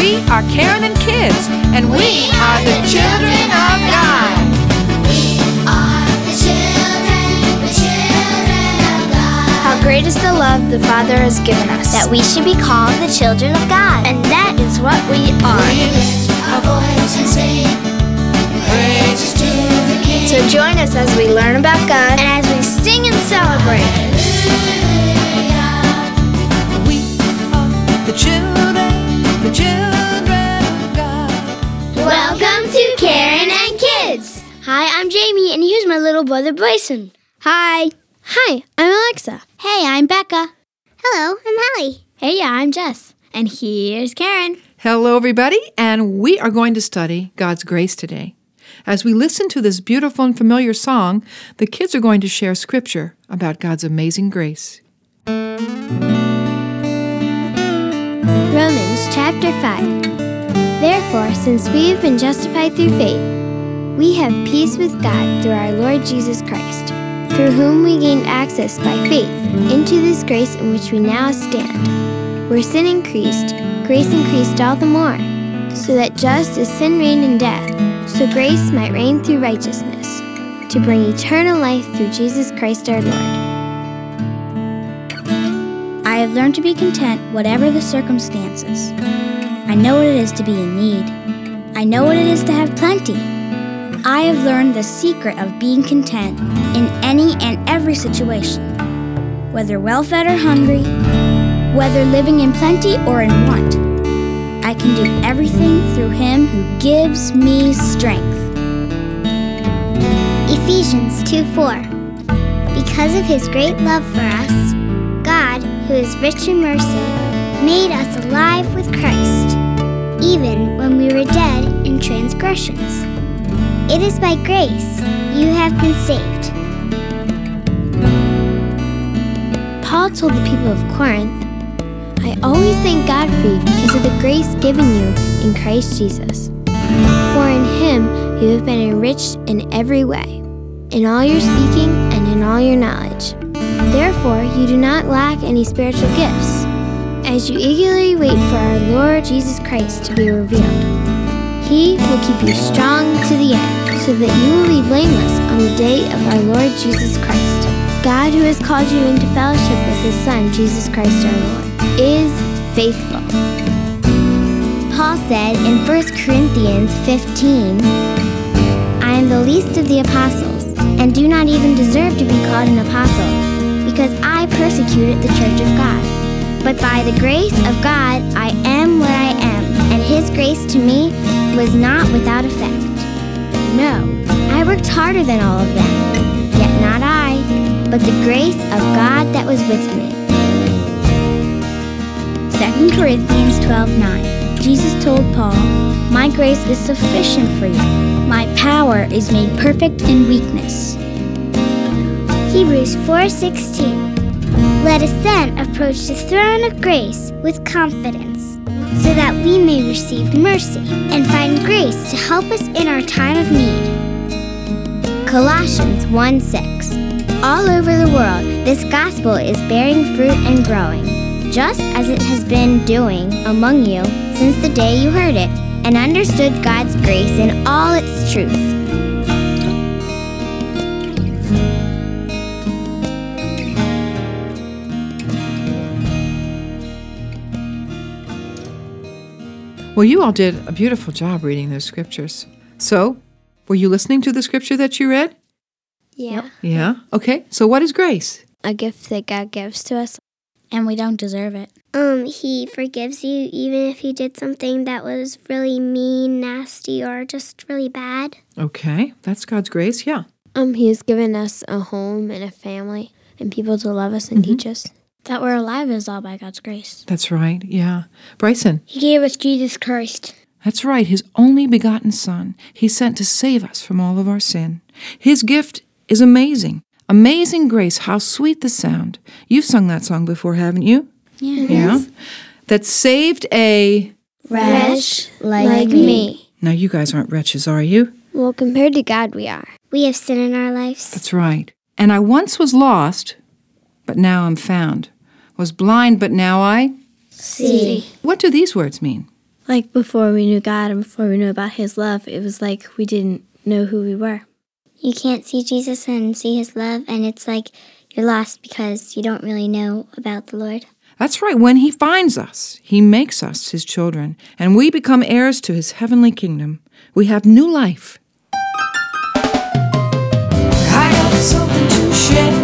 We are Karen and Kids, and we are are the children children of God. We are the children, the children of God. How great is the love the Father has given us. that we should be called the children of God. And that is what we are. So join us as we learn about God and as we sing and celebrate. Hi, and here's my little brother Bryson. Hi. Hi, I'm Alexa. Hey, I'm Becca. Hello, I'm Hallie. Hey, yeah, I'm Jess. And here's Karen. Hello, everybody, and we are going to study God's grace today. As we listen to this beautiful and familiar song, the kids are going to share scripture about God's amazing grace. Romans chapter 5. Therefore, since we have been justified through faith, we have peace with God through our Lord Jesus Christ, through whom we gained access by faith into this grace in which we now stand. Where sin increased, grace increased all the more, so that just as sin reigned in death, so grace might reign through righteousness, to bring eternal life through Jesus Christ our Lord. I have learned to be content whatever the circumstances. I know what it is to be in need. I know what it is to have plenty. I have learned the secret of being content in any and every situation, whether well fed or hungry, whether living in plenty or in want. I can do everything through Him who gives me strength. Ephesians 2 4. Because of his great love for us, God, who is rich in mercy, made us alive with Christ, even when we were dead in transgressions. It is by grace you have been saved. Paul told the people of Corinth, I always thank God for you because of the grace given you in Christ Jesus. For in him you have been enriched in every way, in all your speaking and in all your knowledge. Therefore, you do not lack any spiritual gifts, as you eagerly wait for our Lord Jesus Christ to be revealed. He will keep you strong to the end, so that you will be blameless on the day of our Lord Jesus Christ. God, who has called you into fellowship with His Son, Jesus Christ our Lord, is faithful. Paul said in 1 Corinthians 15, I am the least of the apostles, and do not even deserve to be called an apostle, because I persecuted the church of God. But by the grace of God, I am what I am, and his grace to me was not without effect. No, I worked harder than all of them, yet not I, but the grace of God that was with me. 2 Corinthians 12:9. Jesus told Paul, "My grace is sufficient for you. My power is made perfect in weakness." Hebrews 4:16 Let us then approach the throne of grace with confidence, so that we may receive mercy and find grace to help us in our time of need. Colossians 1:6 All over the world, this gospel is bearing fruit and growing, just as it has been doing among you since the day you heard it and understood God's grace in all its truth. Well, you all did a beautiful job reading those scriptures. So, were you listening to the scripture that you read? Yeah. Yeah. Okay. So, what is grace? A gift that God gives to us. And we don't deserve it. Um, he forgives you even if you did something that was really mean, nasty, or just really bad. Okay. That's God's grace. Yeah. Um, He has given us a home and a family and people to love us and teach us. That we're alive is all by God's grace. That's right. Yeah. Bryson. He gave us Jesus Christ. That's right. His only begotten Son. He sent to save us from all of our sin. His gift is amazing. Amazing grace. How sweet the sound. You've sung that song before, haven't you? Yeah. Yeah. That saved a. Wretch like, me. Now, you guys aren't wretches, are you? Well, compared to God, we are. We have sin in our lives. That's right. And I once was lost, but now I'm found. Was blind, but now I. See. What do these words mean? Like before we knew God and before we knew about His love, it was like we didn't know who we were. You can't see Jesus and see his love, and it's like you're lost because you don't really know about the Lord. That's right. When He finds us, He makes us His children, and we become heirs to His heavenly kingdom. We have new life. I got something to share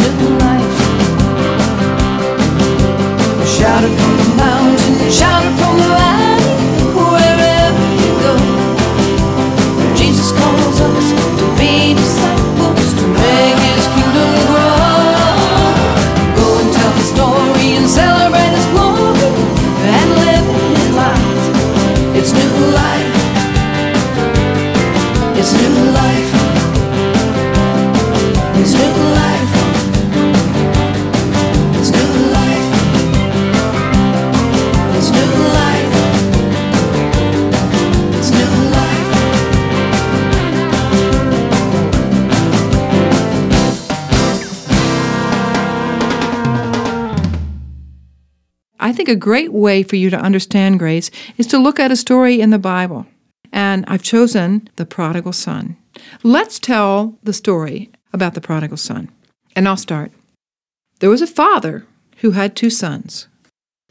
It's new life. Shout it from the mountain, shout it from the think a great way for you to understand grace is to look at a story in the Bible. And I've chosen the prodigal son. Let's tell the story about the prodigal son. And I'll start. There was a father who had two sons.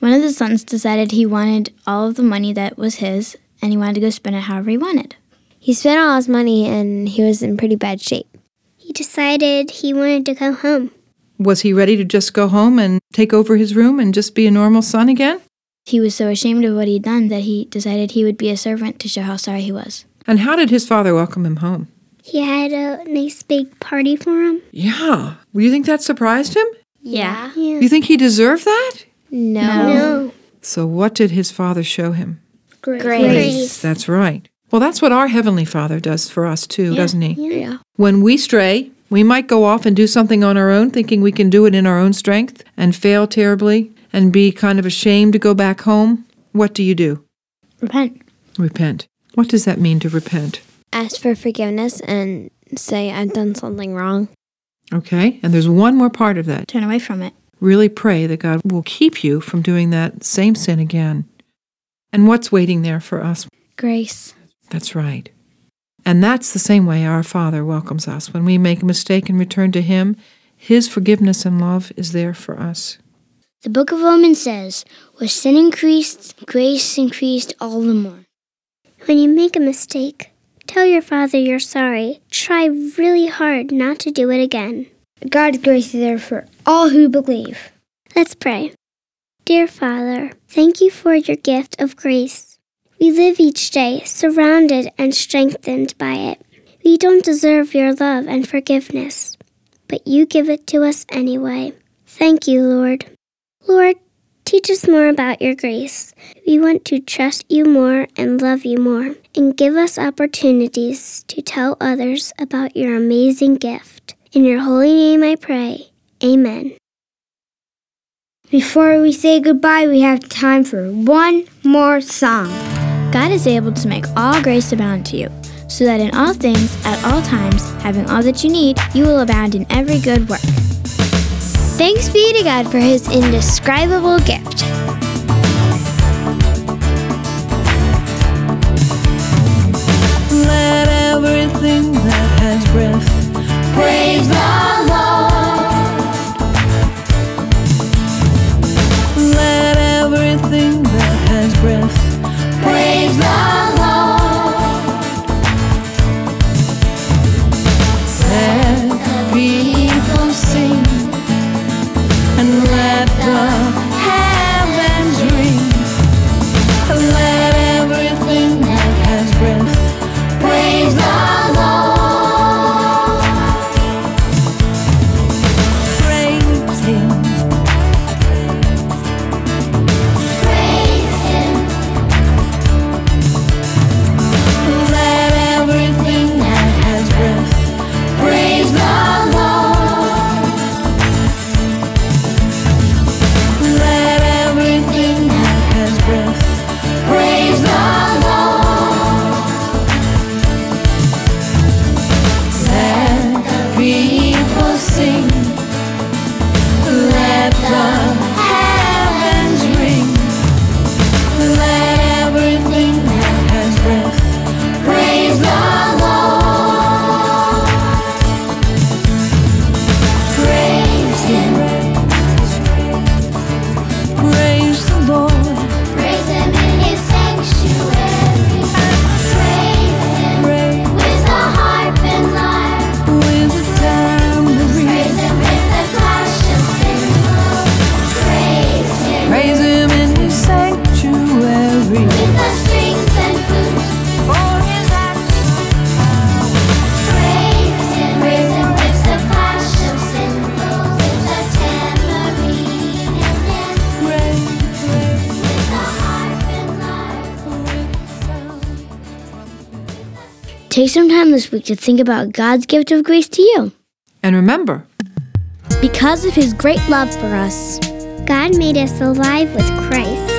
One of the sons decided he wanted all of the money that was his and he wanted to go spend it however he wanted. He spent all his money and he was in pretty bad shape. He decided he wanted to go home. Was he ready to just go home and take over his room and just be a normal son again? He was so ashamed of what he'd done that he decided he would be a servant to show how sorry he was. And how did his father welcome him home? He had a nice big party for him. Yeah. Do you think that surprised him? Yeah. Yeah. You think he deserved that? No. No. So, what did his father show him? Grace. Grace. That's right. Well, that's what our Heavenly Father does for us, too, doesn't He? Yeah. When we stray, we might go off and do something on our own, thinking we can do it in our own strength, and fail terribly and be kind of ashamed to go back home. What do you do? Repent. Repent. What does that mean to repent? Ask for forgiveness and say, I've done something wrong. Okay? And there's one more part of that. Turn away from it. Really pray that God will keep you from doing that same sin again. And what's waiting there for us? Grace. That's right. And that's the same way our Father welcomes us. When we make a mistake and return to Him, His forgiveness and love is there for us. The book of Romans says, Where sin increased, grace increased all the more. When you make a mistake, tell your father you're sorry. Try really hard not to do it again. God's grace is there for all who believe. Let's pray. Dear Father, thank you for your gift of grace. We live each day surrounded and strengthened by it. We don't deserve your love and forgiveness, but you give it to us anyway. Thank you, Lord. Lord, teach us more about your grace. We want to trust you more and love you more, and give us opportunities to tell others about your amazing gift. In your holy name I pray. Amen. Before we say goodbye, we have time for one more song. God is able to make all grace abound to you, so that in all things, at all times, having all that you need, you will abound in every good work. Thanks be to God for his indescribable gift. Let everything that has breath praise the Take some time this week to think about God's gift of grace to you. And remember, Because of his great love for us, God made us alive with Christ.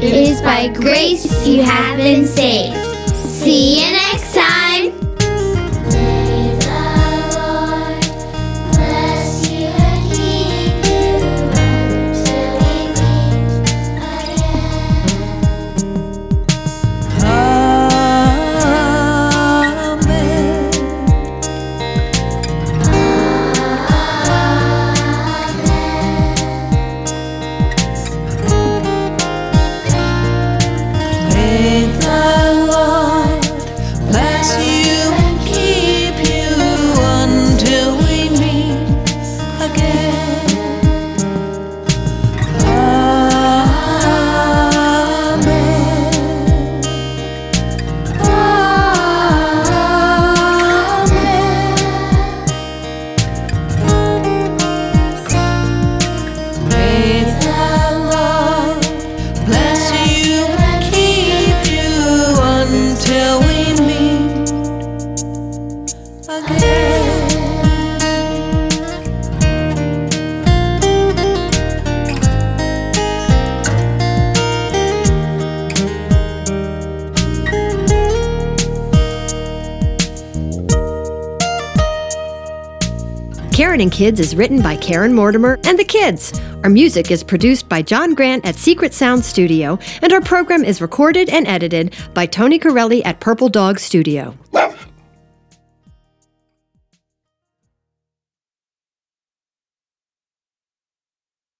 It is by grace you have been saved. See you next time. Karen and Kids is written by Karen Mortimer and the kids. Our music is produced by John Grant at Secret Sound Studio, and our program is recorded and edited by Tony Corelli at Purple Dog Studio.